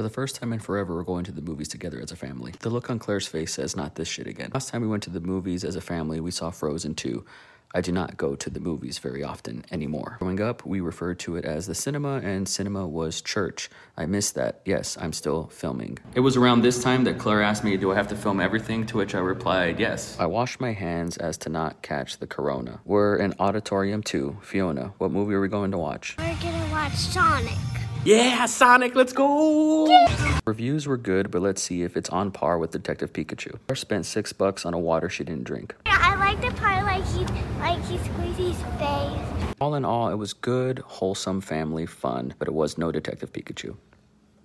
For the first time in forever, we're going to the movies together as a family. The look on Claire's face says, not this shit again. Last time we went to the movies as a family, we saw Frozen 2. I do not go to the movies very often anymore. Growing up, we referred to it as the cinema, and cinema was church. I miss that. Yes, I'm still filming. It was around this time that Claire asked me, Do I have to film everything? To which I replied, Yes. I washed my hands as to not catch the corona. We're in Auditorium 2. Fiona, what movie are we going to watch? We're gonna watch Sonic. Yeah, Sonic, let's go! Reviews were good, but let's see if it's on par with Detective Pikachu. I spent six bucks on a water she didn't drink. Yeah, I like the part like he like he squeezes his face. All in all, it was good, wholesome family fun, but it was no Detective Pikachu.